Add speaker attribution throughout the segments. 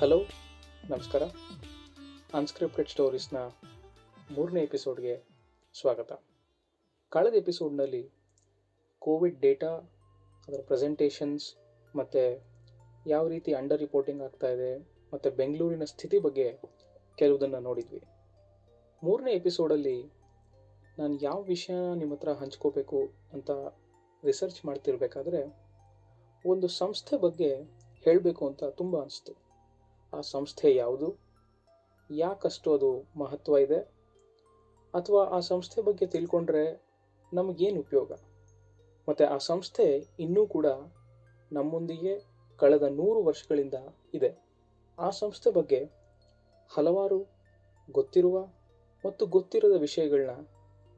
Speaker 1: Hello, ನಮಸ್ಕಾರ. Unscripted ಸ್ಟೋರೀಸ್ನ ಮೂರನೇ ಎಪಿಸೋಡ್ಗೆ ಸ್ವಾಗತ. ಕಳೆದ ಎಪಿಸೋಡ್ನಲ್ಲಿ ಕೋವಿಡ್ ಡೇಟಾ ಅದರ ಪ್ರೆಸೆಂಟೇಷನ್ಸ್ ಮತ್ತು ಯಾವ ರೀತಿ ಅಂಡರ್ ರಿಪೋರ್ಟಿಂಗ್ ಆಗ್ತಾ ಇದೆ ಮತ್ತು ಬೆಂಗಳೂರಿನ ಸ್ಥಿತಿ ಬಗ್ಗೆ ಕೆಲವುದನ್ನು ನೋಡಿದ್ವಿ. ಮೂರನೇ ಎಪಿಸೋಡಲ್ಲಿ ನಾನು ಯಾವ ವಿಷಯ ನಿಮ್ಮ ಹತ್ರ ಹಂಚ್ಕೋಬೇಕು ಅಂತ ರಿಸರ್ಚ್ ಮಾಡ್ತಿರ್ಬೇಕಾದ್ರೆ ಒಂದು ಸಂಸ್ಥೆ ಬಗ್ಗೆ ಹೇಳಬೇಕು ಅಂತ ತುಂಬ ಅನಿಸ್ತು. ಆ ಸಂಸ್ಥೆ ಯಾವುದು? ಯಾಕಷ್ಟು ಅದು ಮಹತ್ವ ಇದೆ? ಅಥವಾ ಆ ಸಂಸ್ಥೆ ಬಗ್ಗೆ ತಿಳ್ಕೊಂಡ್ರೆ ನಮಗೇನು ಉಪಯೋಗ? ಮತ್ತು ಆ ಸಂಸ್ಥೆ ಇನ್ನೂ ಕೂಡ ನಮ್ಮೊಂದಿಗೆ ಕಳೆದ ನೂರು ವರ್ಷಗಳಿಂದ ಇದೆ. ಆ ಸಂಸ್ಥೆ ಬಗ್ಗೆ ಹಲವಾರು ಗೊತ್ತಿರುವ ಮತ್ತು ಗೊತ್ತಿರದ ವಿಷಯಗಳನ್ನ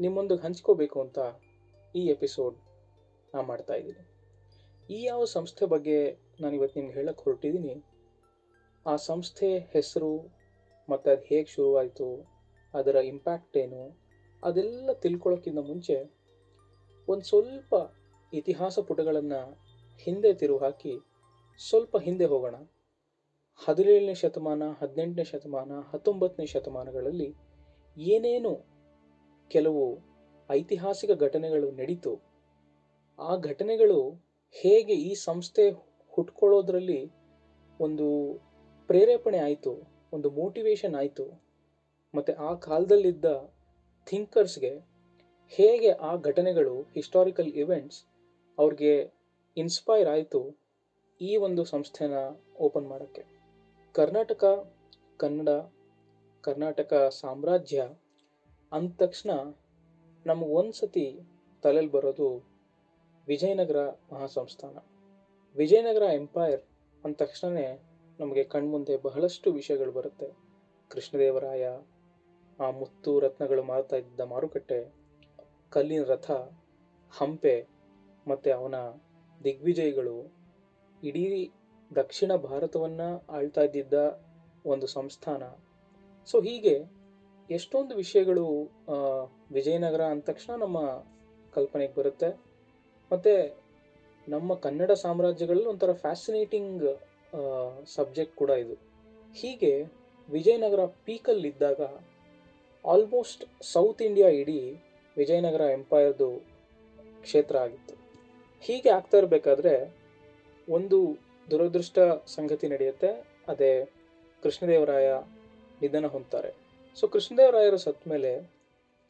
Speaker 1: ನಿಮ್ಮೊಂದಿಗೆ ಹಂಚ್ಕೋಬೇಕು ಅಂತ ಈ ಎಪಿಸೋಡ್ ನಾ ಮಾಡ್ತಾ ಇದ್ದೀನಿ. ಈ ಯಾವ ಸಂಸ್ಥೆ ಬಗ್ಗೆ ನಾನು ಇವತ್ತು ನಿಮ್ಗೆ ಹೇಳಕ್ಕೆ ಹೊರಟಿದ್ದೀನಿ ಆ ಸಂಸ್ಥೆ ಹೆಸರು ಮತ್ತು ಅದು ಹೇಗೆ ಶುರುವಾಯಿತು, ಅದರ ಇಂಪ್ಯಾಕ್ಟ್ ಏನು, ಅದೆಲ್ಲ ತಿಳ್ಕೊಳ್ಳೋಕ್ಕಿಂತ ಮುಂಚೆ ಒಂದು ಸ್ವಲ್ಪ ಇತಿಹಾಸ ಪುಟಗಳನ್ನು ಹಿಂದೆ ತಿರುವು ಹಾಕಿ ಸ್ವಲ್ಪ ಹಿಂದೆ ಹೋಗೋಣ. ಹದಿನೇಳನೇ ಶತಮಾನ, ಹದಿನೆಂಟನೇ ಶತಮಾನ, ಹತ್ತೊಂಬತ್ತನೇ ಶತಮಾನಗಳಲ್ಲಿ ಏನೇನು ಕೆಲವು ಐತಿಹಾಸಿಕ ಘಟನೆಗಳು ನಡೀತು, ಆ ಘಟನೆಗಳು ಹೇಗೆ ಈ ಸಂಸ್ಥೆ ಹುಟ್ಕೊಳ್ಳೋದ್ರಲ್ಲಿ ಒಂದು ಪ್ರೇರೇಪಣೆ ಆಯಿತು, ಒಂದು ಮೋಟಿವೇಶನ್ ಆಯಿತು. ಮತ್ತು ಆ ಕಾಲದಲ್ಲಿದ್ದ ಥಿಂಕರ್ಸ್ಗೆ ಹೇಗೆ ಆ ಘಟನೆಗಳು ಹಿಸ್ಟಾರಿಕಲ್ ಇವೆಂಟ್ಸ್ ಅವ್ರಿಗೆ ಇನ್ಸ್ಪೈರ್ ಆಯಿತು ಈ ಒಂದು ಸಂಸ್ಥೆನ ಓಪನ್ ಮಾಡೋಕ್ಕೆ. ಕರ್ನಾಟಕ, ಕನ್ನಡ, ಕರ್ನಾಟಕ ಸಾಮ್ರಾಜ್ಯ ಅಂದ ತಕ್ಷಣ ನಮಗೆ ಒಂದು ಸತಿ ತಲೆಯಲ್ಲಿ ಬರೋದು ವಿಜಯನಗರ ಮಹಾಸಂಸ್ಥಾನ. ವಿಜಯನಗರ ಎಂಪೈರ್ ಅಂದ ತಕ್ಷಣವೇ ನಮಗೆ ಕಣ್ಮುಂದೆ ಬಹಳಷ್ಟು ವಿಷಯಗಳು ಬರುತ್ತೆ. ಕೃಷ್ಣದೇವರಾಯ, ಆ ಮುತ್ತು ರತ್ನಗಳು ಮಾರ್ತಾ ಇದ್ದ ಮಾರುಕಟ್ಟೆ, ಕಲ್ಲಿನ ರಥ, ಹಂಪೆ, ಮತ್ತು ಅವನ ದಿಗ್ವಿಜಯಗಳು, ಇಡೀ ದಕ್ಷಿಣ ಭಾರತವನ್ನು ಆಳ್ತಾ ಇದ್ದಿದ್ದ ಒಂದು ಸಂಸ್ಥಾನ. ಸೊ ಹೀಗೆ ಎಷ್ಟೊಂದು ವಿಷಯಗಳು ವಿಜಯನಗರ ಅಂದ ತಕ್ಷಣ ನಮ್ಮ ಕಲ್ಪನೆಗೆ ಬರುತ್ತೆ. ಮತ್ತು ನಮ್ಮ ಕನ್ನಡ ಸಾಮ್ರಾಜ್ಯಗಳಲ್ಲಿ ಒಂಥರ ಫ್ಯಾಸಿನೇಟಿಂಗ್ ಸಬ್ಜೆಕ್ಟ್ ಕೂಡ ಇದು. ಹೀಗೆ ವಿಜಯನಗರ ಪೀಕಲ್ಲಿದ್ದಾಗ ಆಲ್ಮೋಸ್ಟ್ ಸೌತ್ ಇಂಡಿಯಾ ಇಡೀ ವಿಜಯನಗರ ಎಂಪೈರ್ದು ಕ್ಷೇತ್ರ ಆಗಿತ್ತು. ಹೀಗೆ ಆಗ್ತಾ ಇರಬೇಕಾದ್ರೆ ಒಂದು ದುರದೃಷ್ಟ ಸಂಗತಿ ನಡೆಯುತ್ತೆ. ಅದೇ ಕೃಷ್ಣದೇವರಾಯ ನಿಧನ ಹೊಂದ್ತಾರೆ. ಸೊ ಕೃಷ್ಣದೇವರಾಯರು ಸತ್ತ ಮೇಲೆ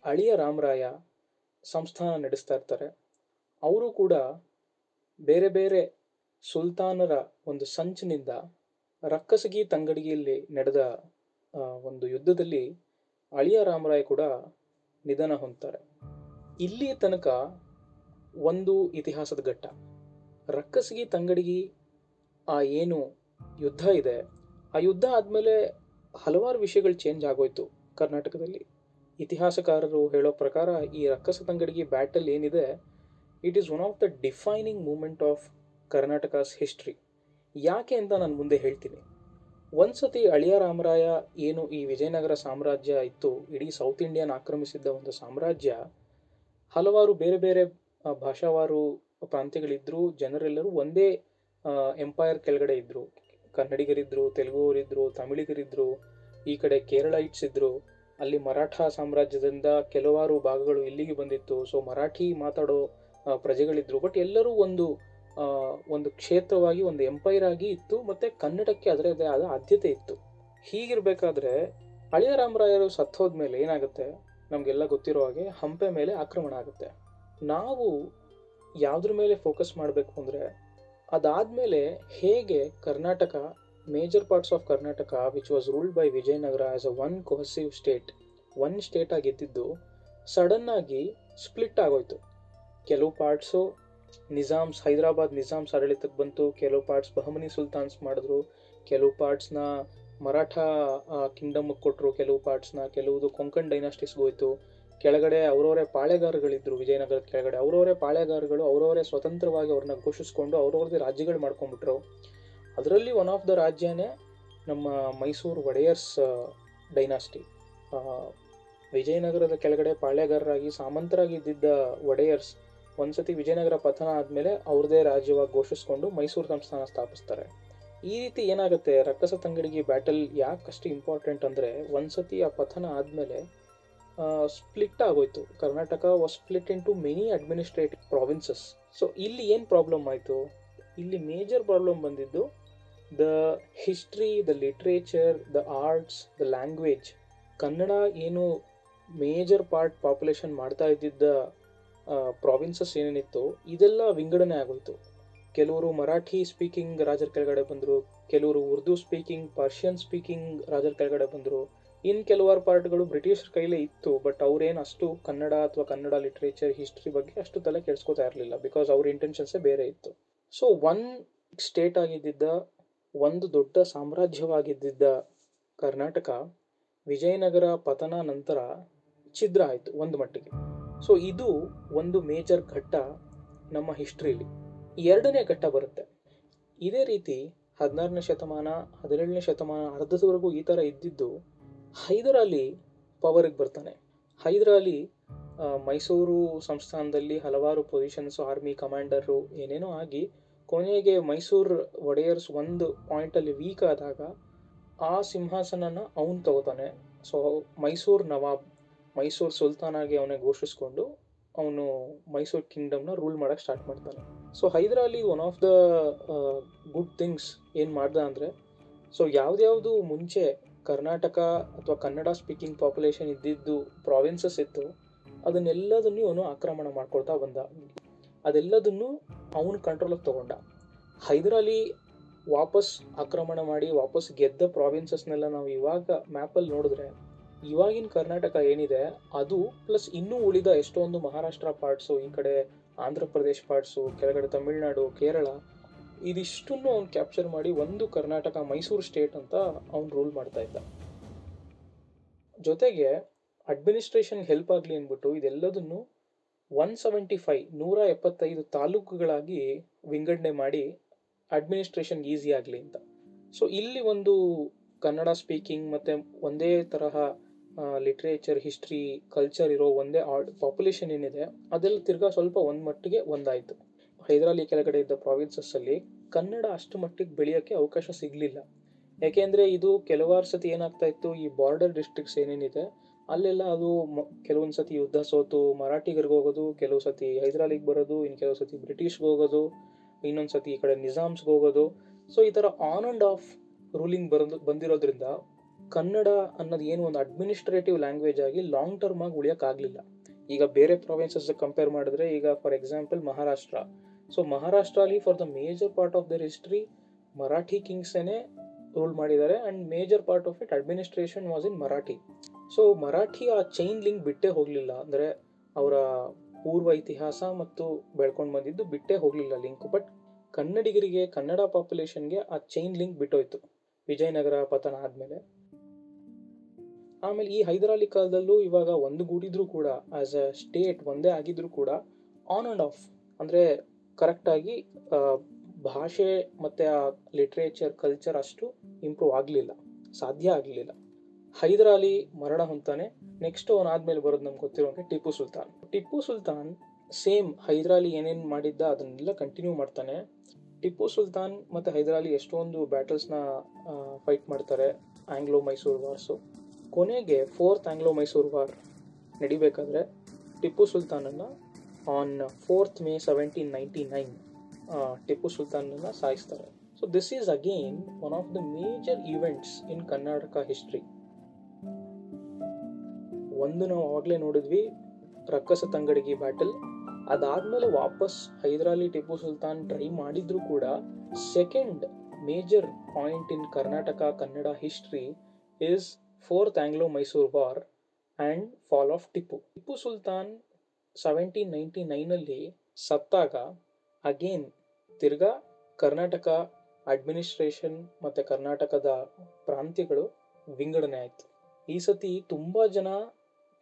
Speaker 1: ಅಳಿಯ ರಾಮರಾಯ ಸಂಸ್ಥಾನ ನಡೆಸ್ತಾ ಇರ್ತಾರೆ. ಅವರು ಕೂಡ ಬೇರೆ ಬೇರೆ ಸುಲ್ತಾನರ ಒಂದು ಸಂಚಿನಿಂದ ರಕ್ಕಸಗಿ ತಂಗಡಿಗೆಯಲ್ಲಿ ನಡೆದ ಒಂದು ಯುದ್ಧದಲ್ಲಿ ಅಳಿಯ ರಾಮರಾಯ್ ಕೂಡ ನಿಧನ ಹೊಂದ್ತಾರೆ. ಇಲ್ಲಿಯ ತನಕ ಒಂದು ಇತಿಹಾಸದ ಘಟ್ಟ. ರಕ್ಕಸಗಿ ತಂಗಡಿಗಿ ಆ ಏನು ಯುದ್ಧ ಇದೆ, ಆ ಯುದ್ಧ ಆದಮೇಲೆ ಹಲವಾರು ವಿಷಯಗಳು ಚೇಂಜ್ ಆಗೋಯ್ತು ಕರ್ನಾಟಕದಲ್ಲಿ. ಇತಿಹಾಸಕಾರರು ಹೇಳೋ ಪ್ರಕಾರ ಈ ರಕ್ಕಸ ತಂಗಡಿಗಿ ಬ್ಯಾಟಲ್ ಏನಿದೆ it is one of the defining moment of Karnataka's history ಯಾಕೆ ಅಂತ ನಾನು ಮುಂದೆ ಹೇಳ್ತೀನಿ. ಒಂದ್ಸತಿ ಅಳಿಯ ರಾಮರಾಯ ಏನು ಈ ವಿಜಯನಗರ ಸಾಮ್ರಾಜ್ಯ ಇತ್ತು, ಇಡೀ ಸೌತ್ ಇಂಡಿಯನ್ ಆಕ್ರಮಿಸಿದ್ದ ಒಂದು ಸಾಮ್ರಾಜ್ಯ, ಹಲವಾರು ಬೇರೆ ಬೇರೆ ಭಾಷಾವಾರು ಪ್ರಾಂತ್ಯಗಳಿದ್ದರು ಜನರೆಲ್ಲರೂ ಒಂದೇ ಎಂಪೈರ್ ಕೆಳಗಡೆ ಇದ್ದರು ಕನ್ನಡಿಗರಿದ್ದರು ತೆಲುಗುವರಿದ್ದರು ತಮಿಳಿಗರಿದ್ದರು ಈ ಕಡೆ ಕೇರಳೈಟ್ಸ್ ಇದ್ದರು ಅಲ್ಲಿ ಮರಾಠ ಸಾಮ್ರಾಜ್ಯದಿಂದ ಕೆಲವಾರು ಭಾಗಗಳು ಇಲ್ಲಿಗೆ ಬಂದಿತ್ತು. ಸೊ ಮರಾಠಿ ಮಾತಾಡೋ ಪ್ರಜೆಗಳಿದ್ರು. ಬಟ್ ಎಲ್ಲರೂ ಒಂದು ಒಂದು ಕ್ಷೇತ್ರವಾಗಿ, ಒಂದು ಎಂಪೈರ್ ಆಗಿ ಇತ್ತು, ಮತ್ತು ಕನ್ನಡಕ್ಕೆ ಅದರದೇ ಆದ ಆದ್ಯತೆ ಇತ್ತು. ಹೀಗಿರಬೇಕಾದ್ರೆ, ಹಳೆಯ ರಾಮರಾಯರು ಸತ್ತೋದ್ಮೇಲೆ ಏನಾಗುತ್ತೆ? ನಮಗೆಲ್ಲ ಗೊತ್ತಿರೋ ಹಾಗೆ ಹಂಪೆ ಮೇಲೆ ಆಕ್ರಮಣ ಆಗುತ್ತೆ. ನಾವು ಯಾವುದ್ರ ಮೇಲೆ ಫೋಕಸ್ ಮಾಡಬೇಕು ಅಂದರೆ, ಅದಾದಮೇಲೆ ಹೇಗೆ Karnataka major parts of Karnataka which was ruled by Vijayanagara as a one cohesive state one state ಆಗಿದ್ದಿದ್ದು ಸಡನ್ನಾಗಿ ಸ್ಪ್ಲಿಟ್ ಆಗೋಯ್ತು. ಕೆಲವು ಪಾರ್ಟ್ಸು ನಿಜಾಮ್ಸ್ ಹೈದರಾಬಾದ್ ನಿಜಾಮ್ಸ್ ಆಡಳಿತಕ್ಕೆ ಬಂತು, ಕೆಲವು ಪಾರ್ಟ್ಸ್ ಬಹಮನಿ ಸುಲ್ತಾನ್ಸ್ ಮಾಡಿದ್ರು, ಕೆಲವು ಪಾರ್ಟ್ಸ್ನ ಮರಾಠ ಕಿಂಗ್ಡಮ್ಗೆ ಕೊಟ್ಟರು ಕೆಲವು ಪಾರ್ಟ್ಸ್ನ ಕೆಲವುದು ಕೊಂಕಣ್ ಡೈನಾಸ್ಟಿಸ್ಗೆ ಹೋಯ್ತು. ಕೆಳಗಡೆ ಅವರವರೇ ಪಾಳೆಗಾರಗಳಿದ್ರು ವಿಜಯನಗರದ ಕೆಳಗಡೆ. ಅವರವರೇ ಪಾಳೆಗಾರಗಳು ಅವರವರೇ ಸ್ವತಂತ್ರವಾಗಿ ಅವ್ರನ್ನ ಘೋಷಿಸ್ಕೊಂಡು ಅವ್ರವ್ರದ್ದೇ ರಾಜ್ಯಗಳು ಮಾಡ್ಕೊಂಡ್ಬಿಟ್ರು. ಅದರಲ್ಲಿ ಒನ್ ಆಫ್ ದ ರಾಜ್ಯನೇ ನಮ್ಮ ಮೈಸೂರು ಒಡೆಯರ್ಸ್ ಡೈನಾಸ್ಟಿ ವಿಜಯನಗರದ ಕೆಳಗಡೆ ಪಾಳೆಗಾರರಾಗಿ ಸಾಮಂತರಾಗಿ ಇದ್ದಿದ್ದ ಒಡೆಯರ್ಸ್ ಒಂದ್ಸತಿ ವಿಜಯನಗರ ಪತನ ಆದಮೇಲೆ ಅವ್ರದೇ ರಾಜ್ಯವಾಗಿ ಘೋಷಿಸ್ಕೊಂಡು ಮೈಸೂರು ಸಂಸ್ಥಾನ ಸ್ಥಾಪಿಸ್ತಾರೆ. ಈ ರೀತಿ ಏನಾಗುತ್ತೆ? ರಕ್ಕಸ ತಂಗಡಿಗೆ ಬ್ಯಾಟಲ್ ಯಾಕಷ್ಟು ಇಂಪಾರ್ಟೆಂಟ್ ಅಂದರೆ ಒಂದ್ಸತಿ ಆ ಪತನ ಆದಮೇಲೆ ಸ್ಪ್ಲಿಟ್ ಆಗೋಯ್ತು. Karnataka was split into many administrative provinces so ಇಲ್ಲಿ ಏನು ಪ್ರಾಬ್ಲಮ್ ಆಯಿತು? ಇಲ್ಲಿ ಮೇಜರ್ ಪ್ರಾಬ್ಲಮ್ ಬಂದಿದ್ದು the history the literature the arts the language Kannada ಏನು ಮೇಜರ್ ಪಾರ್ಟ್ ಪಾಪ್ಯುಲೇಷನ್ ಮಾಡ್ತಾ ಇದ್ದಿದ್ದ ಪ್ರಾವಿನ್ಸಸ್ ಏನೇನಿತ್ತು, ಇದೆಲ್ಲ ವಿಂಗಡಣೆ ಆಗೋಯಿತು. ಕೆಲವರು ಮರಾಠಿ ಸ್ಪೀಕಿಂಗ್ ರಾಜರ ಕೆಳಗಡೆ ಬಂದರು, ಕೆಲವರು ಉರ್ದು ಸ್ಪೀಕಿಂಗ್ ಪರ್ಷಿಯನ್ ಸ್ಪೀಕಿಂಗ್ ರಾಜರ ಕೆಳಗಡೆ ಬಂದರು. ಇನ್ನು ಕೆಲವಾರು ಪಾರ್ಟ್ಗಳು ಬ್ರಿಟಿಷರ ಕೈಲೇ ಇತ್ತು ಬಟ್ ಅವ್ರೇನು ಅಷ್ಟು ಕನ್ನಡ ಅಥವಾ ಕನ್ನಡ ಲಿಟ್ರೇಚರ್ ಹಿಸ್ಟ್ರಿ ಬಗ್ಗೆ ಅಷ್ಟು ತಲೆ ಕೆಡಿಸ್ಕೋತಾ ಇರಲಿಲ್ಲ ಬಿಕಾಸ್ ಅವ್ರ ಇಂಟೆನ್ಷನ್ಸೇ ಬೇರೆ ಇತ್ತು. ಸೊ ಒನ್ ಸ್ಟೇಟ್ ಆಗಿದ್ದಿದ್ದ, ಒಂದು ದೊಡ್ಡ ಸಾಮ್ರಾಜ್ಯವಾಗಿದ್ದಿದ್ದ ಕರ್ನಾಟಕ, ವಿಜಯನಗರ ಪತನ ನಂತರ ಛಿದ್ರ ಆಯಿತು, ಒಂದು ಮಟ್ಟಿಗೆ. ಸೊ ಇದು ಒಂದು ಮೇಜರ್ ಘಟ್ಟ ನಮ್ಮ ಹಿಸ್ಟ್ರಿಲಿ ಎರಡನೇ ಘಟ್ಟ ಬರುತ್ತೆ. ಇದೇ ರೀತಿ ಹದಿನಾರನೇ ಶತಮಾನ, ಹದಿನೇಳನೇ ಶತಮಾನ ಅರ್ಧದವರೆಗೂ ಈ ಥರ ಇದ್ದಿದ್ದು ಹೈದರ್ ಅಲಿ ಪವರಿಗೆ ಬರ್ತಾನೆ. ಹೈದರ್ ಅಲಿ ಮೈಸೂರು ಸಂಸ್ಥಾನದಲ್ಲಿ ಹಲವಾರು ಪೊಸಿಷನ್ಸ್ ಆರ್ಮಿ ಕಮಾಂಡರು ಏನೇನೋ ಆಗಿ ಕೊನೆಗೆ ಮೈಸೂರು ಒಡೆಯರ್ಸ್ ಒಂದು ಪಾಯಿಂಟಲ್ಲಿ ವೀಕ್ ಆದಾಗ ಆ ಸಿಂಹಾಸನನ ಅವನು ತಗೋತಾನೆ. ಸೊ ಮೈಸೂರು ನವಾಬ್. ಮೈಸೂರು ಸುಲ್ತಾನಾಗಿ ಅವನೇ ಘೋಷಿಸ್ಕೊಂಡು ಅವನು ಮೈಸೂರು ಕಿಂಗ್ಡಮ್ನ ರೂಲ್ ಮಾಡೋಕ್ಕೆ ಸ್ಟಾರ್ಟ್ ಮಾಡ್ತಾನೆ. So Hyder Ali one of the good things ಏನು ಮಾಡ್ದ ಅಂದರೆ ಸೊ ಯಾವ್ದ್ಯಾವುದು ಮುಂಚೆ ಕರ್ನಾಟಕ ಅಥವಾ ಕನ್ನಡ ಸ್ಪೀಕಿಂಗ್ ಪಾಪ್ಯುಲೇಷನ್ ಇದ್ದಿದ್ದು ಪ್ರಾವಿನ್ಸಸ್ ಇತ್ತು, ಅದನ್ನೆಲ್ಲದನ್ನೂ ಅವನು ಆಕ್ರಮಣ ಮಾಡ್ಕೊಳ್ತಾ ಬಂದ. ಅದೆಲ್ಲದನ್ನು ಅವನು ಕಂಟ್ರೋಲಿಗೆ ತಗೊಂಡ. ಹೈದರಾಲಿ ವಾಪಸ್ ಆಕ್ರಮಣ ಮಾಡಿ, ವಾಪಸ್ ಗೆದ್ದ ಪ್ರಾವಿನ್ಸಸ್ನೆಲ್ಲ ನಾವು ಇವಾಗ ಮ್ಯಾಪಲ್ಲಿ ನೋಡಿದ್ರೆ ಇವಾಗಿನ ಕರ್ನಾಟಕ ಏನಿದೆ, ಅದು ಪ್ಲಸ್ ಇನ್ನೂ ಉಳಿದ ಎಷ್ಟೊಂದು ಮಹಾರಾಷ್ಟ್ರ ಪಾರ್ಟ್ಸು ಈ ಕಡೆ ಆಂಧ್ರ ಪ್ರದೇಶ್ ಪಾರ್ಟ್ಸು ಕೆಳಗಡೆ ತಮಿಳುನಾಡು, ಕೇರಳ, ಇದಿಷ್ಟನ್ನು ಅವ್ನು ಕ್ಯಾಪ್ಚರ್ ಮಾಡಿ ಒಂದು ಕರ್ನಾಟಕ ಮೈಸೂರು ಸ್ಟೇಟ್ ಅಂತ ಅವ್ನು ರೂಲ್ ಮಾಡ್ತಾ ಇದ್ದ. ಜೊತೆಗೆ ಅಡ್ಮಿನಿಸ್ಟ್ರೇಷನ್ ಹೆಲ್ಪ್ ಆಗಲಿ ಅಂದ್ಬಿಟ್ಟು ಇದೆಲ್ಲದನ್ನು ಒನ್ ಸೆವೆಂಟಿ ಫೈವ್ ನೂರ ಎಪ್ಪತ್ತೈದು ತಾಲೂಕುಗಳಾಗಿ ವಿಂಗಡಣೆ ಮಾಡಿ ಅಡ್ಮಿನಿಸ್ಟ್ರೇಷನ್ ಈಸಿ ಆಗಲಿ ಅಂತ. ಸೊ ಇಲ್ಲಿ ಒಂದು ಕನ್ನಡ ಸ್ಪೀಕಿಂಗ್ ಮತ್ತು ಒಂದೇ ತರಹ ಲಿಟ್ರೇಚರ್ ಹಿಸ್ಟ್ರಿ ಕಲ್ಚರ್ ಇರೋ ಒಂದೇ ಆರ್ಡ್ ಪಾಪ್ಯುಲೇಷನ್ ಏನಿದೆ ಅದೆಲ್ಲ ತಿರ್ಗಾ ಸ್ವಲ್ಪ ಒಂದು ಮಟ್ಟಿಗೆ ಒಂದಾಯಿತು. ಹೈದರಾಲಿ ಕೆಳಗಡೆ ಇದ್ದ ಪ್ರಾವಿನ್ಸಸ್ಸಲ್ಲಿ ಕನ್ನಡ ಅಷ್ಟು ಮಟ್ಟಿಗೆ ಬೆಳೆಯೋಕ್ಕೆ ಅವಕಾಶ ಸಿಗಲಿಲ್ಲ. ಯಾಕೆಂದರೆ ಇದು ಕೆಲವಾರು ಸತಿ ಏನಾಗ್ತಾ ಇತ್ತು, ಈ ಬಾರ್ಡರ್ ಡಿಸ್ಟ್ರಿಕ್ಟ್ಸ್ ಏನೇನಿದೆ, ಅಲ್ಲೆಲ್ಲ ಅದು ಕೆಲವೊಂದು ಸತಿ ಯುದ್ಧ ಸೋತು, ಮರಾಠಿಗರಿಗೆ ಹೋಗೋದು, ಕೆಲವು ಸತಿ ಹೈದರಾಲಿಗೆ ಬರೋದು ಇನ್ನು ಕೆಲವು ಸತಿ ಬ್ರಿಟಿಷ್ಗೆ ಹೋಗೋದು, ಇನ್ನೊಂದು ಸತಿ ಈ ಕಡೆ ನಿಜಾಮ್ಸ್ಗೆ ಹೋಗೋದು. ಸೊ ಈ ಥರ ಆನ್ ಆ್ಯಂಡ್ ಆಫ್ ರೂಲಿಂಗ್ ಬರೋದು, ಬಂದಿರೋದ್ರಿಂದ ಕನ್ನಡ ಅನ್ನೋದು ಏನು ಒಂದು ಅಡ್ಮಿನಿಸ್ಟ್ರೇಟಿವ್ ಲ್ಯಾಂಗ್ವೇಜ್ ಆಗಿ ಲಾಂಗ್ ಟರ್ಮ್ ಆಗಿ ಉಳಿಯೋಕ್ಕಾಗಲಿಲ್ಲ. ಈಗ ಬೇರೆ ಪ್ರಾವಿನ್ಸಸ್ ಕಂಪೇರ್ ಮಾಡಿದ್ರೆ ಈಗ for example Maharashtra. So ಮಹಾರಾಷ್ಟ್ರಲ್ಲಿ for the major part of their history Marathi ಕಿಂಗ್ಸೇನೆ rule ಮಾಡಿದ್ದಾರೆ and major part of it administration was in Marathi. So Marathi ಆ ಚೈನ್ ಲಿಂಕ್ ಬಿಟ್ಟೇ ಹೋಗಲಿಲ್ಲ. ಅಂದರೆ ಅವರ ಪೂರ್ವ ಇತಿಹಾಸ ಮತ್ತು ಬೆಳ್ಕೊಂಡು ಬಂದಿದ್ದು ಬಿಟ್ಟೇ ಹೋಗಲಿಲ್ಲ ಲಿಂಕ್ ಬಟ್ ಕನ್ನಡಿಗರಿಗೆ, ಕನ್ನಡ ಪಾಪ್ಯುಲೇಷನ್ಗೆ ಆ ಚೈನ್ ಲಿಂಕ್ ಬಿಟ್ಟೋಯ್ತು. ವಿಜಯನಗರ ಪತನ ಆದಮೇಲೆ. ಆಮೇಲೆ ಈ ಹೈದರಾಲಿ ಕಾಲದಲ್ಲೂ ಇವಾಗ ಒಂದು ಗೂಡಿದ್ರು ಕೂಡ ಆಸ್ ಅ ಸ್ಟೇಟ್ ಒಂದೇ ಆಗಿದ್ರು ಕೂಡ ಆನ್ ಆ್ಯಂಡ್ ಆಫ್ ಅಂದರೆ ಕರೆಕ್ಟಾಗಿ ಭಾಷೆ ಮತ್ತು ಆ ಲಿಟ್ರೇಚರ್ ಕಲ್ಚರ್ ಅಷ್ಟು ಇಂಪ್ರೂವ್ ಆಗಲಿಲ್ಲ, ಸಾಧ್ಯ ಆಗಲಿಲ್ಲ. ಹೈದರಾಲಿ ಮರಣ ಹೊಂತಾನೆ ನೆಕ್ಸ್ಟ್ ಆದಮೇಲೆ ಬರೋದು ನಮ್ಗೆ ಗೊತ್ತಿರೋಂಗೆ ಟಿಪ್ಪು ಸುಲ್ತಾನ್. ಟಿಪ್ಪು ಸುಲ್ತಾನ್ ಸೇಮ್ ಹೈದರಾಲಿ ಏನೇನು ಮಾಡಿದ್ದ ಅದನ್ನೆಲ್ಲ ಕಂಟಿನ್ಯೂ ಮಾಡ್ತಾನೆ. ಟಿಪ್ಪು ಸುಲ್ತಾನ್ ಮತ್ತು ಹೈದರಾಲಿ ಎಷ್ಟೊಂದು ಬ್ಯಾಟಲ್ಸ್ನ ಫೈಟ್ ಮಾಡ್ತಾರೆ ಆಂಗ್ಲೋ ಮೈಸೂರು ವಾರ್ಸು ಕೊನೆಗೆ ಫೋರ್ತ್ ಆಂಗ್ಲೋ ಮೈಸೂರು ವಾರ್ ನಡಿಬೇಕಾದ್ರೆ Tipu ಸುಲ್ತಾನನ್ನು on fourth May seventeen ninety nine Tipu ಸುಲ್ತಾನನ್ನು ಸಾಯಿಸ್ತಾರೆ. So this is again one of the major events in Karnataka history ಒಂದು ನಾವು ಆಗಲೇ ನೋಡಿದ್ವಿ, ರಕ್ಕಸ ತಂಗಡಿಗೆ ಬ್ಯಾಟಲ್ ಅದಾದ್ಮೇಲೆ ವಾಪಸ್ ಹೈದರಾಲಿ ಟಿಪ್ಪು ಸುಲ್ತಾನ್ ಟ್ರೈ ಮಾಡಿದ್ರು ಕೂಡ second major point in Karnataka Kannada history is fourth Anglo Mysuru war and fall of Tipu Tipu Sultan seventeen ninety ನೈನಲ್ಲಿ ಸತ್ತಾಗ ಅಗೇನ್ ತಿರ್ಗಾ ಕರ್ನಾಟಕ ಅಡ್ಮಿನಿಸ್ಟ್ರೇಷನ್ ಮತ್ತು ಕರ್ನಾಟಕದ ಪ್ರಾಂತ್ಯಗಳು ವಿಂಗಡಣೆ ಆಯಿತು. ಈ ಸತಿ ತುಂಬ ಜನ,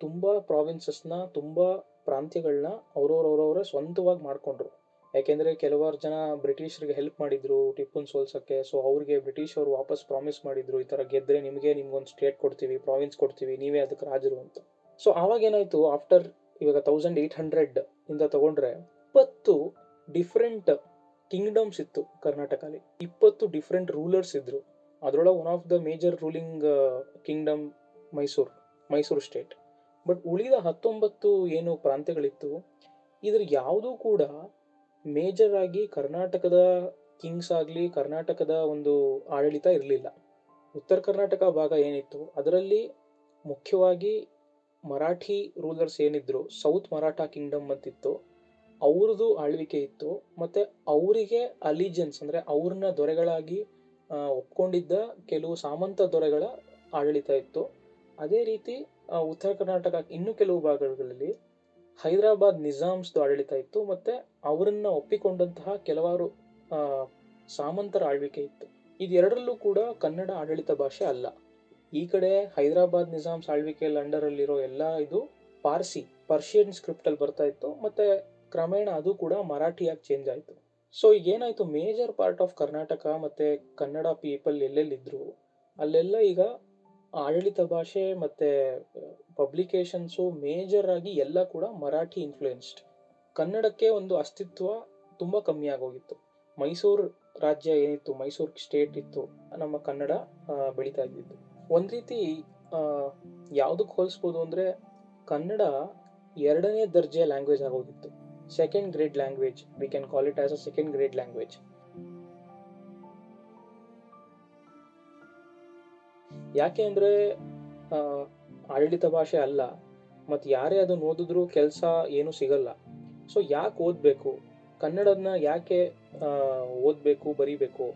Speaker 1: ತುಂಬ ಪ್ರಾವಿನ್ಸಸ್ನ ತುಂಬ ಪ್ರಾಂತ್ಯಗಳನ್ನ ಅವ್ರವ್ರವ್ರವರೇ ಸ್ವಂತವಾಗಿ ಮಾಡಿಕೊಂಡ್ರು. ಯಾಕೆಂದರೆ ಕೆಲವಾರು ಜನ ಬ್ರಿಟಿಷರಿಗೆ ಹೆಲ್ಪ್ ಮಾಡಿದ್ರು, ಟಿಪ್ಪುನ್ ಸೋಲ್ಸೋಕ್ಕೆ. ಸೊ ಅವ್ರಿಗೆ ಬ್ರಿಟಿಷ್ ಅವರು ವಾಪಸ್ ಪ್ರಾಮಿಸ್ ಮಾಡಿದ್ರು, ಈ ಥರ ಗೆದ್ದರೆ ನಿಮಗೆ ನಿಮ್ಗೊಂದು ಸ್ಟೇಟ್ ಕೊಡ್ತೀವಿ ಪ್ರಾವಿನ್ಸ್ ಕೊಡ್ತೀವಿ, ನೀವೇ ಅದಕ್ಕೆ ರಾಜರು ಅಂತ. ಸೊ ಆವಾಗ ಏನಾಯಿತು ಆಫ್ಟರ್ ಇವಾಗ ತೌಸಂಡ್ ಏಯ್ಟ್ ಹಂಡ್ರೆಡ್ ಇಂದ ತಗೊಂಡ್ರೆ ಇಪ್ಪತ್ತು ಡಿಫ್ರೆಂಟ್ ಕಿಂಗ್ಡಮ್ಸ್ ಇತ್ತು ಕರ್ನಾಟಕದಲ್ಲಿ. ಇಪ್ಪತ್ತು ಡಿಫ್ರೆಂಟ್ ರೂಲರ್ಸ್ ಇದ್ರು. ಅದರೊಳಗೆ one of the major ruling kingdom Mysuru Mysuru state but ಉಳಿದ ಹತ್ತೊಂಬತ್ತು ಏನು ಪ್ರಾಂತ್ಯಗಳಿತ್ತು, ಇದ್ರ ಯಾವುದೂ ಕೂಡ ಮೇಜರ್ ಆಗಿ ಕರ್ನಾಟಕದ ಕಿಂಗ್ಸ್ ಆಗಲಿ, ಕರ್ನಾಟಕದ ಒಂದು ಆಡಳಿತ ಇರಲಿಲ್ಲ. ಉತ್ತರ ಕರ್ನಾಟಕ ಭಾಗ ಏನಿತ್ತು, ಅದರಲ್ಲಿ ಮುಖ್ಯವಾಗಿ ಮರಾಠಿ ರೂಲರ್ಸ್ ಏನಿದ್ರು ಸೌತ್ ಮರಾಠ ಕಿಂಗ್ಡಮ್ ಅಂತಿತ್ತು, ಅವ್ರದ್ದು ಆಳ್ವಿಕೆ ಇತ್ತು, ಮತ್ತು ಅವರಿಗೆ ಅಲಿಜೆನ್ಸ್ ಅಂದರೆ ಅವ್ರನ್ನ ದೊರೆಗಳಾಗಿ ಒಪ್ಕೊಂಡಿದ್ದ ಕೆಲವು ಸಾಮಂತ ದೊರೆಗಳ ಆಡಳಿತ ಇತ್ತು. ಅದೇ ರೀತಿ ಉತ್ತರ ಕರ್ನಾಟಕ ಇನ್ನೂ ಕೆಲವು ಭಾಗಗಳಲ್ಲಿ ಹೈದರಾಬಾದ್ ನಿಜಾಮ್ಸ್ದು ಆಡಳಿತ ಇತ್ತು, ಮತ್ತು ಅವರನ್ನ ಒಪ್ಪಿಕೊಂಡಂತಹ ಕೆಲವಾರು ಸಾಮಂತರ ಆಳ್ವಿಕೆ ಇತ್ತು. ಇದೆರಡರಲ್ಲೂ ಕೂಡ ಕನ್ನಡ ಆಡಳಿತ ಭಾಷೆ ಅಲ್ಲ. ಈ ಕಡೆ ಹೈದರಾಬಾದ್ ನಿಜಾಮ್ಸ್ ಆಳ್ವಿಕೆಯಲ್ಲಿ ಅಂಡರಲ್ಲಿರೋ ಎಲ್ಲ ಇದು ಪಾರ್ಸಿ, ಪರ್ಷಿಯನ್ ಸ್ಕ್ರಿಪ್ಟಲ್ಲಿ ಬರ್ತಾ ಇತ್ತು, ಮತ್ತು ಕ್ರಮೇಣ ಅದು ಕೂಡ ಮರಾಠಿಯಾಗಿ ಚೇಂಜ್ ಆಯಿತು. ಸೊ ಈಗ ಏನಾಯಿತು ಮೇಜರ್ ಪಾರ್ಟ್ ಆಫ್ ಕರ್ನಾಟಕ ಮತ್ತು ಕನ್ನಡ ಪೀಪಲ್ ಎಲ್ಲೆಲ್ಲಿದ್ದರು ಅಲ್ಲೆಲ್ಲ ಈಗ ಆಡಳಿತ ಭಾಷೆ ಮತ್ತು ಪಬ್ಲಿಕೇಶನ್ಸು ಮೇಜರ್ ಆಗಿ ಎಲ್ಲ ಕೂಡ ಮರಾಠಿ ಇನ್ಫ್ಲೂಯೆನ್ಸ್ಡ್ ಕನ್ನಡಕ್ಕೆ ಒಂದು ಅಸ್ತಿತ್ವ ತುಂಬ ಕಮ್ಮಿ ಆಗೋಗಿತ್ತು. ಮೈಸೂರು ರಾಜ್ಯ ಏನಿತ್ತು, ಮೈಸೂರು ಸ್ಟೇಟ್ ಇತ್ತು, ನಮ್ಮ ಕನ್ನಡ ಬೆಳೀತಾ ಇದ್ದಿತ್ತು ಒಂದು ರೀತಿ ಯಾವುದಕ್ಕೆ ಹೋಲಿಸ್ಬೋದು ಅಂದರೆ ಕನ್ನಡ ಎರಡನೇ ದರ್ಜೆ ಲ್ಯಾಂಗ್ವೇಜ್ ಆಗೋಗಿತ್ತು. Second grade language we can call it as a second grade language ಯಾಕೆ ಅಂದರೆ ಆಡಳಿತ ಭಾಷೆ ಅಲ್ಲ ಮತ್ತು ಯಾರೇ ಅದನ್ನು ಓದಿದ್ರೂ ಕೆಲಸ ಏನೂ ಸಿಗಲ್ಲ. ಸೊ ಯಾಕೆ ಓದಬೇಕು? ಕನ್ನಡನ ಯಾಕೆ ಓದಬೇಕು, ಬರೀಬೇಕು?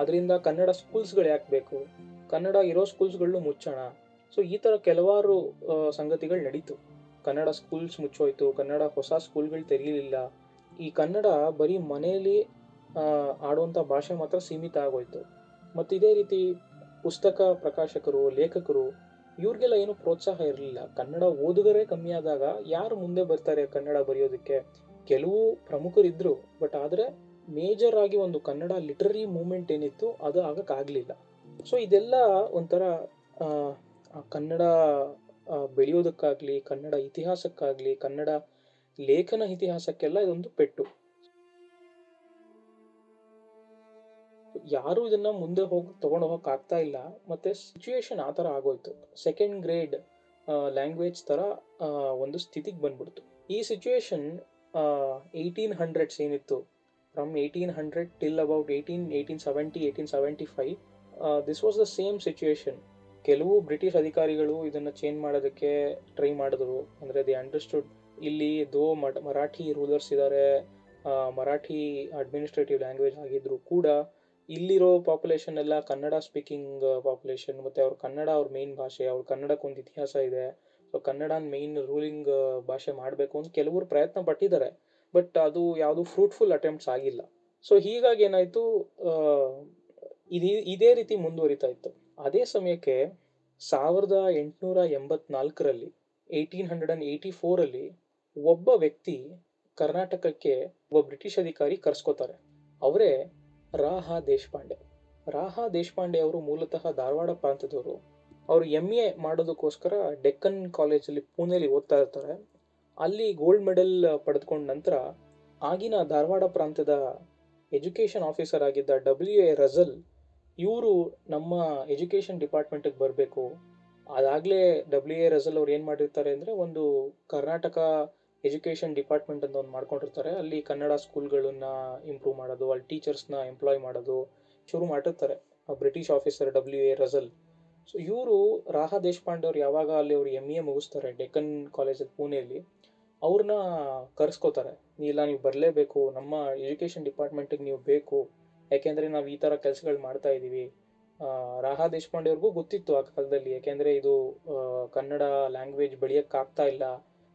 Speaker 1: ಅದರಿಂದ ಕನ್ನಡ ಸ್ಕೂಲ್ಸ್ಗಳು ಯಾಕೆ ಬೇಕು? ಕನ್ನಡ ಇರೋ ಸ್ಕೂಲ್ಸ್ಗಳನ್ನು ಮುಚ್ಚೋಣ. ಸೊ ಈ ಥರ ಕೆಲವಾರು ಸಂಗತಿಗಳು ನಡೀತು. ಕನ್ನಡ ಸ್ಕೂಲ್ಸ್ ಮುಚ್ಚೋಯ್ತು, ಕನ್ನಡ ಹೊಸ ಸ್ಕೂಲ್ಗಳು ತೆರೀಲಿಲ್ಲ. ಈ ಕನ್ನಡ ಬರೀ ಮನೆಯಲ್ಲಿ ಆಡುವಂಥ ಭಾಷೆ ಮಾತ್ರ ಸೀಮಿತ ಆಗೋಯ್ತು. ಮತ್ತು ಇದೇ ರೀತಿ ಪುಸ್ತಕ ಪ್ರಕಾಶಕರು, ಲೇಖಕರು ಇವ್ರಿಗೆಲ್ಲ ಏನು ಪ್ರೋತ್ಸಾಹ ಇರಲಿಲ್ಲ. ಕನ್ನಡ ಓದುಗರೇ ಕಮ್ಮಿ ಆದಾಗ ಯಾರು ಮುಂದೆ ಬರ್ತಾರೆ ಕನ್ನಡ ಬರೆಯೋದಕ್ಕೆ? ಕೆಲವು ಪ್ರಮುಖರಿದ್ರು ಬಟ್ ಆದರೆ ಮೇಜರ್ ಆಗಿ ಒಂದು ಕನ್ನಡ ಲಿಟ್ರರಿ ಮೂಮೆಂಟ್ ಏನಿತ್ತು, ಅದು ಆಗಕ್ಕಾಗಲಿಲ್ಲ ಸೊ ಇದೆಲ್ಲ ಒಂಥರ ಕನ್ನಡ ಬೆಳೆಯೋದಕ್ಕಾಗ್ಲಿ, ಕನ್ನಡ ಇತಿಹಾಸಕ್ಕಾಗ್ಲಿ, ಕನ್ನಡ ಲೇಖನ ಇತಿಹಾಸಕ್ಕೆಲ್ಲ ಇದೊಂದು ಪೆಟ್ಟು. ಯಾರು ಇದನ್ನ ಮುಂದೆ ಹೋಗಿ, ತಗೊಂಡು ಹೋಗಕ್ ಆಗ್ತಾ ಇಲ್ಲ. ಮತ್ತೆ ಸಿಚುವೇಶನ್ ಆ ಥರ ಆಗೋಯ್ತು. ಸೆಕೆಂಡ್ ಗ್ರೇಡ್ ಲ್ಯಾಂಗ್ವೇಜ್ ಥರ ಒಂದು ಸ್ಥಿತಿಗೆ ಬಂದ್ಬಿಡ್ತು. ಈ ಸಿಚುವೇಶನ್ ಏಯ್ಟೀನ್ ಹಂಡ್ರೆಡ್ಸ್ ಏನಿತ್ತು from eighteen hundred till about eighteen eighteen seventy eighteen seventy five this was the same situation ಕೆಲವು ಬ್ರಿಟಿಷ್ ಅಧಿಕಾರಿಗಳು ಇದನ್ನು ಚೇಂಜ್ ಮಾಡೋದಕ್ಕೆ ಟ್ರೈ ಮಾಡಿದ್ರು. ಅಂದರೆ ದಿ ಅಂಡರ್ಸ್ಟುಡ್ ಇಲ್ಲಿ ದೋ ಮರಾಠಿ ರೂಲರ್ಸ್ ಇದ್ದಾರೆ ಮರಾಠಿ ಅಡ್ಮಿನಿಸ್ಟ್ರೇಟಿವ್ ಲ್ಯಾಂಗ್ವೇಜ್ ಆಗಿದ್ರು ಕೂಡ ಇಲ್ಲಿರೋ ಪಾಪ್ಯುಲೇಷನ್ ಎಲ್ಲ ಕನ್ನಡ ಸ್ಪೀಕಿಂಗ್ ಪಾಪ್ಯುಲೇಷನ್ ಮತ್ತು ಅವ್ರ ಕನ್ನಡ ಅವ್ರ ಮೇನ್ ಭಾಷೆ, ಅವ್ರ ಕನ್ನಡಕ್ಕೊಂದು ಇತಿಹಾಸ ಇದೆ. ಸೊ ಕನ್ನಡ ಮೇನ್ ರೂಲಿಂಗ್ ಭಾಷೆ ಮಾಡಬೇಕು ಅಂತ ಕೆಲವರು ಪ್ರಯತ್ನ ಪಟ್ಟಿದ್ದಾರೆ. ಬಟ್ ಅದು ಯಾವುದು ಫ್ರೂಟ್ಫುಲ್ ಅಟೆಂಪ್ಟ್ಸ್ ಆಗಿಲ್ಲ. ಸೊ ಹೀಗಾಗಿ ಏನಾಯಿತು ಇದೇ ಇದೇ ರೀತಿ ಮುಂದುವರಿತಾ ಇತ್ತು. ಅದೇ ಸಮಯಕ್ಕೆ ಸಾವಿರದ ಎಂಟುನೂರ ಎಂಬತ್ನಾಲ್ಕರಲ್ಲಿ ಏಯ್ಟೀನ್ ಹಂಡ್ರೆಡ್ ಆ್ಯಂಡ್ ಏಯ್ಟಿ ಫೋರಲ್ಲಿ ಒಬ್ಬ ವ್ಯಕ್ತಿ ಕರ್ನಾಟಕಕ್ಕೆ ಒಬ್ಬ ಬ್ರಿಟಿಷ್ ಅಧಿಕಾರಿ ಕರ್ಸ್ಕೋತಾರೆ. ಅವರೇ ರಾಹ ದೇಶಪಾಂಡೆ. ರಾಹ ದೇಶಪಾಂಡೆ ಅವರು ಮೂಲತಃ ಧಾರವಾಡ ಪ್ರಾಂತದವರು ಅವರು ಎಂ ಎ ಮಾಡೋದಕ್ಕೋಸ್ಕರ ಡೆಕ್ಕನ್ ಕಾಲೇಜಲ್ಲಿ ಪುಣೆಲಿ ಓದ್ತಾ ಇರ್ತಾರೆ. ಅಲ್ಲಿ ಗೋಲ್ಡ್ ಮೆಡಲ್ ಪಡೆದುಕೊಂಡ ನಂತರ ಆಗಿನ ಧಾರವಾಡ ಪ್ರಾಂತ್ಯದ ಎಜುಕೇಷನ್ ಆಫೀಸರ್ ಆಗಿದ್ದ ಡಬ್ಲ್ಯೂ ಎ ರಜಲ್ ಇವರು ನಮ್ಮ ಎಜುಕೇಷನ್ ಡಿಪಾರ್ಟ್ಮೆಂಟಿಗೆ ಬರಬೇಕು. ಅದಾಗಲೇ ಡಬ್ಲ್ಯೂ ಎ ರಜಲ್ ಅವ್ರು ಏನು ಮಾಡಿರ್ತಾರೆ ಅಂದರೆ ಒಂದು ಕರ್ನಾಟಕ ಎಜುಕೇಷನ್ ಡಿಪಾರ್ಟ್ಮೆಂಟ್ ಅಂತ ಒಂದು ಮಾಡ್ಕೊಂಡಿರ್ತಾರೆ. ಅಲ್ಲಿ ಕನ್ನಡ ಸ್ಕೂಲ್ಗಳನ್ನ ಇಂಪ್ರೂವ್ ಮಾಡೋದು, ಅಲ್ಲಿ ಟೀಚರ್ಸ್ನ ಎಂಪ್ಲಾಯ್ ಮಾಡೋದು ಶುರು ಮಾಡಿರ್ತಾರೆ. British officer W A Russell so ಇವರು ರಾಹ ದೇಶಪಾಂಡೆ ಅವ್ರು ಯಾವಾಗ ಅಲ್ಲಿ ಅವರು ಎಂ ಎ ಮುಗಿಸ್ತಾರೆ, ಡೆಕ್ಕನ್ ಕಾಲೇಜಲ್ಲಿ ಪುಣೆಯಲ್ಲಿ ಅವ್ರನ್ನ ಕರೆಸ್ಕೋತಾರೆ. ಇಲ್ಲ, ನೀವು ಬರಲೇಬೇಕು. ನಮ್ಮ ಎಜುಕೇಷನ್ ಡಿಪಾರ್ಟ್ಮೆಂಟಿಗೆ ನೀವು ಬೇಕು. ಯಾಕೆಂದರೆ ನಾವು ಈ ಥರ ಕೆಲಸಗಳು ಮಾಡ್ತಾ ಇದ್ದೀವಿ ರಾಹಾ ದೇಶಪಾಂಡೆ ಅವ್ರಿಗೂ ಗೊತ್ತಿತ್ತು ಆ ಕಾಲದಲ್ಲಿ. ಯಾಕೆಂದರೆ ಇದು ಕನ್ನಡ ಲ್ಯಾಂಗ್ವೇಜ್ ಬೆಳೆಯೋಕ್ಕಾಗ್ತಾ ಇಲ್ಲ.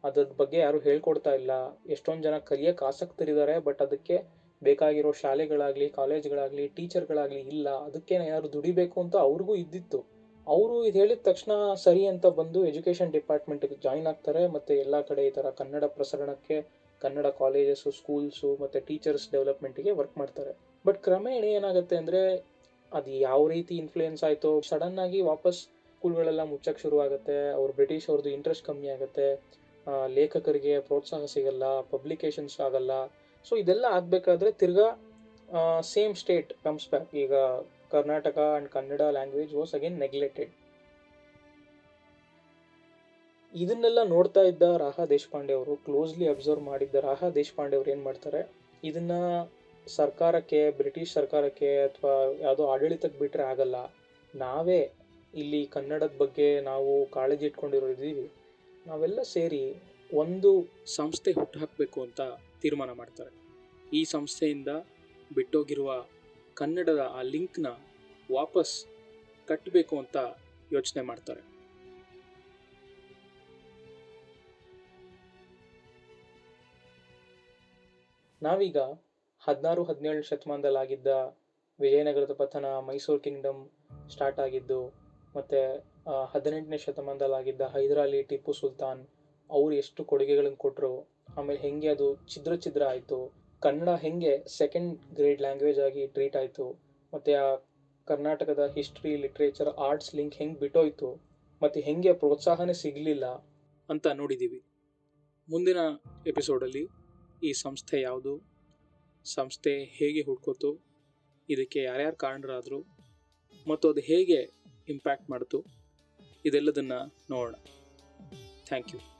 Speaker 1: ಅದ್ರ ಬಗ್ಗೆ ಯಾರು ಹೇಳ್ಕೊಡ್ತಾ ಇಲ್ಲ. ಎಷ್ಟೊಂದು ಜನ ಕಲಿಯಕ್ಕೆ ಆಸಕ್ತರಿದ್ದಾರೆ, ಬಟ್ ಅದಕ್ಕೆ ಬೇಕಾಗಿರೋ ಶಾಲೆಗಳಾಗಲಿ, ಕಾಲೇಜ್ಗಳಾಗಲಿ, ಟೀಚರ್ಗಳಾಗಲಿ ಇಲ್ಲ. ಅದಕ್ಕೆ ಯಾರು ದುಡಿಬೇಕು ಅಂತ ಅವ್ರಿಗೂ ಇದ್ದಿತ್ತು. ಅವರು ಇದು ಹೇಳಿದ ತಕ್ಷಣ ಸರಿ ಅಂತ ಬಂದು ಎಜುಕೇಷನ್ ಡಿಪಾರ್ಟ್ಮೆಂಟ್ಗೆ ಜಾಯಿನ್ ಆಗ್ತಾರೆ. ಮತ್ತು ಎಲ್ಲ ಕಡೆ ಈ ಥರ ಕನ್ನಡ ಪ್ರಸರಣಕ್ಕೆ, ಕನ್ನಡ ಕಾಲೇಜಸ್ಸು, ಸ್ಕೂಲ್ಸು, ಮತ್ತು ಟೀಚರ್ಸ್ ಡೆವಲಪ್ಮೆಂಟಿಗೆ ವರ್ಕ್ ಮಾಡ್ತಾರೆ. ಬಟ್ ಕ್ರಮೇಣ ಏನಾಗುತ್ತೆ ಅಂದರೆ ಅದು ಯಾವ ರೀತಿ ಇನ್ಫ್ಲೂಯೆನ್ಸ್ ಆಯಿತು, ಸಡನ್ನಾಗಿ ವಾಪಸ್ ಸ್ಕೂಲ್ಗಳೆಲ್ಲ ಮುಚ್ಚಕ್ಕೆ ಶುರು ಆಗುತ್ತೆ ಅವ್ರು ಬ್ರಿಟಿಷ್ ಅವ್ರದ್ದು ಇಂಟ್ರೆಸ್ಟ್ ಕಮ್ಮಿ ಆಗುತ್ತೆ. ಲೇಖಕರಿಗೆ ಪ್ರೋತ್ಸಾಹ ಸಿಗಲ್ಲ ಪಬ್ಲಿಕೇಶನ್ಸ್ ಆಗಲ್ಲ. ಸೊ ಇದೆಲ್ಲ ಆಗಬೇಕಾದ್ರೆ ತಿರ್ಗಾ ಸೇಮ್ ಸ್ಟೇಟ್ ಕಮ್ಸ್ ಬ್ಯಾಕ್ ಈಗ Karnataka and Kannada language was again neglected ಇದನ್ನೆಲ್ಲ ನೋಡ್ತಾ ಇದ್ದ ರಾಹಾ ದೇಶಪಾಂಡೆ ಅವರು ಕ್ಲೋಸ್ಲಿ ಅಬ್ಸರ್ವ್ ಮಾಡಿದ್ದ ರಾಹಾ ದೇಶಪಾಂಡೆ ಅವರು ಏನು ಮಾಡ್ತಾರೆ? ಇದನ್ನ ಸರ್ಕಾರಕ್ಕೆ, ಬ್ರಿಟಿಷ್ ಸರ್ಕಾರಕ್ಕೆ ಅಥವಾ ಯಾವುದೋ ಆಡಳಿತಕ್ಕೆ ಬಿಟ್ಟರೆ ಆಗಲ್ಲ. ನಾವೇ ಇಲ್ಲಿ ಕನ್ನಡದ ಬಗ್ಗೆ ನಾವು ಕಾಳಜಿ ಇಟ್ಕೊಂಡಿರೋ ಇದ್ದೀವಿ ನಾವೆಲ್ಲ ಸೇರಿ ಒಂದು ಸಂಸ್ಥೆ ಹುಟ್ಟುಹಾಕಬೇಕು ಅಂತ ತೀರ್ಮಾನ ಮಾಡ್ತಾರೆ. ಈ ಸಂಸ್ಥೆಯಿಂದ ಬಿಟ್ಟೋಗಿರುವ ಕನ್ನಡದ ಆ ಲಿಂಕ್ನ ವಾಪಸ್ ಕಟ್ಟಬೇಕು ಅಂತ ಯೋಚನೆ ಮಾಡ್ತಾರೆ. ನಾವೀಗ ಹದಿನಾರು ಹದಿನೇಳು ಶತಮಾನದಲ್ಲಾಗಿದ್ದ ವಿಜಯನಗರದ ಪತನ ಮೈಸೂರು ಕಿಂಗ್ಡಮ್ ಸ್ಟಾರ್ಟ್ ಆಗಿದ್ದು ಮತ್ತು ಹದಿನೆಂಟನೇ ಶತಮಾನದಲ್ಲಾಗಿದ್ದ ಹೈದರಾಲಿ ಟಿಪ್ಪು ಸುಲ್ತಾನ್, ಅವ್ರು ಎಷ್ಟು ಕೊಡುಗೆಗಳನ್ನು ಕೊಟ್ಟರು ಆಮೇಲೆ ಹೆಂಗೆ ಅದು ಛಿದ್ರ ಛಿದ್ರ ಆಯಿತು, ಕನ್ನಡ ಹೆಂಗೆ ಸೆಕೆಂಡ್ ಗ್ರೇಡ್ ಲ್ಯಾಂಗ್ವೇಜ್ ಆಗಿ ಟ್ರೀಟ್ ಆಯಿತು, ಮತ್ತು ಆ ಕರ್ನಾಟಕದ ಹಿಸ್ಟ್ರಿ ಲಿಟ್ರೇಚರ್ ಆರ್ಟ್ಸ್ ಲಿಂಕ್ ಹೆಂಗೆ ಬಿಟ್ಟೋಯ್ತು, ಮತ್ತು ಹೆಂಗೆ ಪ್ರೋತ್ಸಾಹನೇ ಸಿಗಲಿಲ್ಲ ಅಂತ ನೋಡಿದ್ದೀವಿ ಮುಂದಿನ ಎಪಿಸೋಡಲ್ಲಿ ಈ ಸಂಸ್ಥೆ ಯಾವುದು, ಸಂಸ್ಥೆ ಹೇಗೆ ಹುಡ್ಕೋತು, ಇದಕ್ಕೆ ಯಾರ್ಯಾರು ಕಾರಣರಾದರು, ಮತ್ತು ಅದು ಹೇಗೆ ಇಂಪ್ಯಾಕ್ಟ್ ಮಾಡ್ತು ಇದೆಲ್ಲದನ್ನು ನೋಡೋಣ. Thank you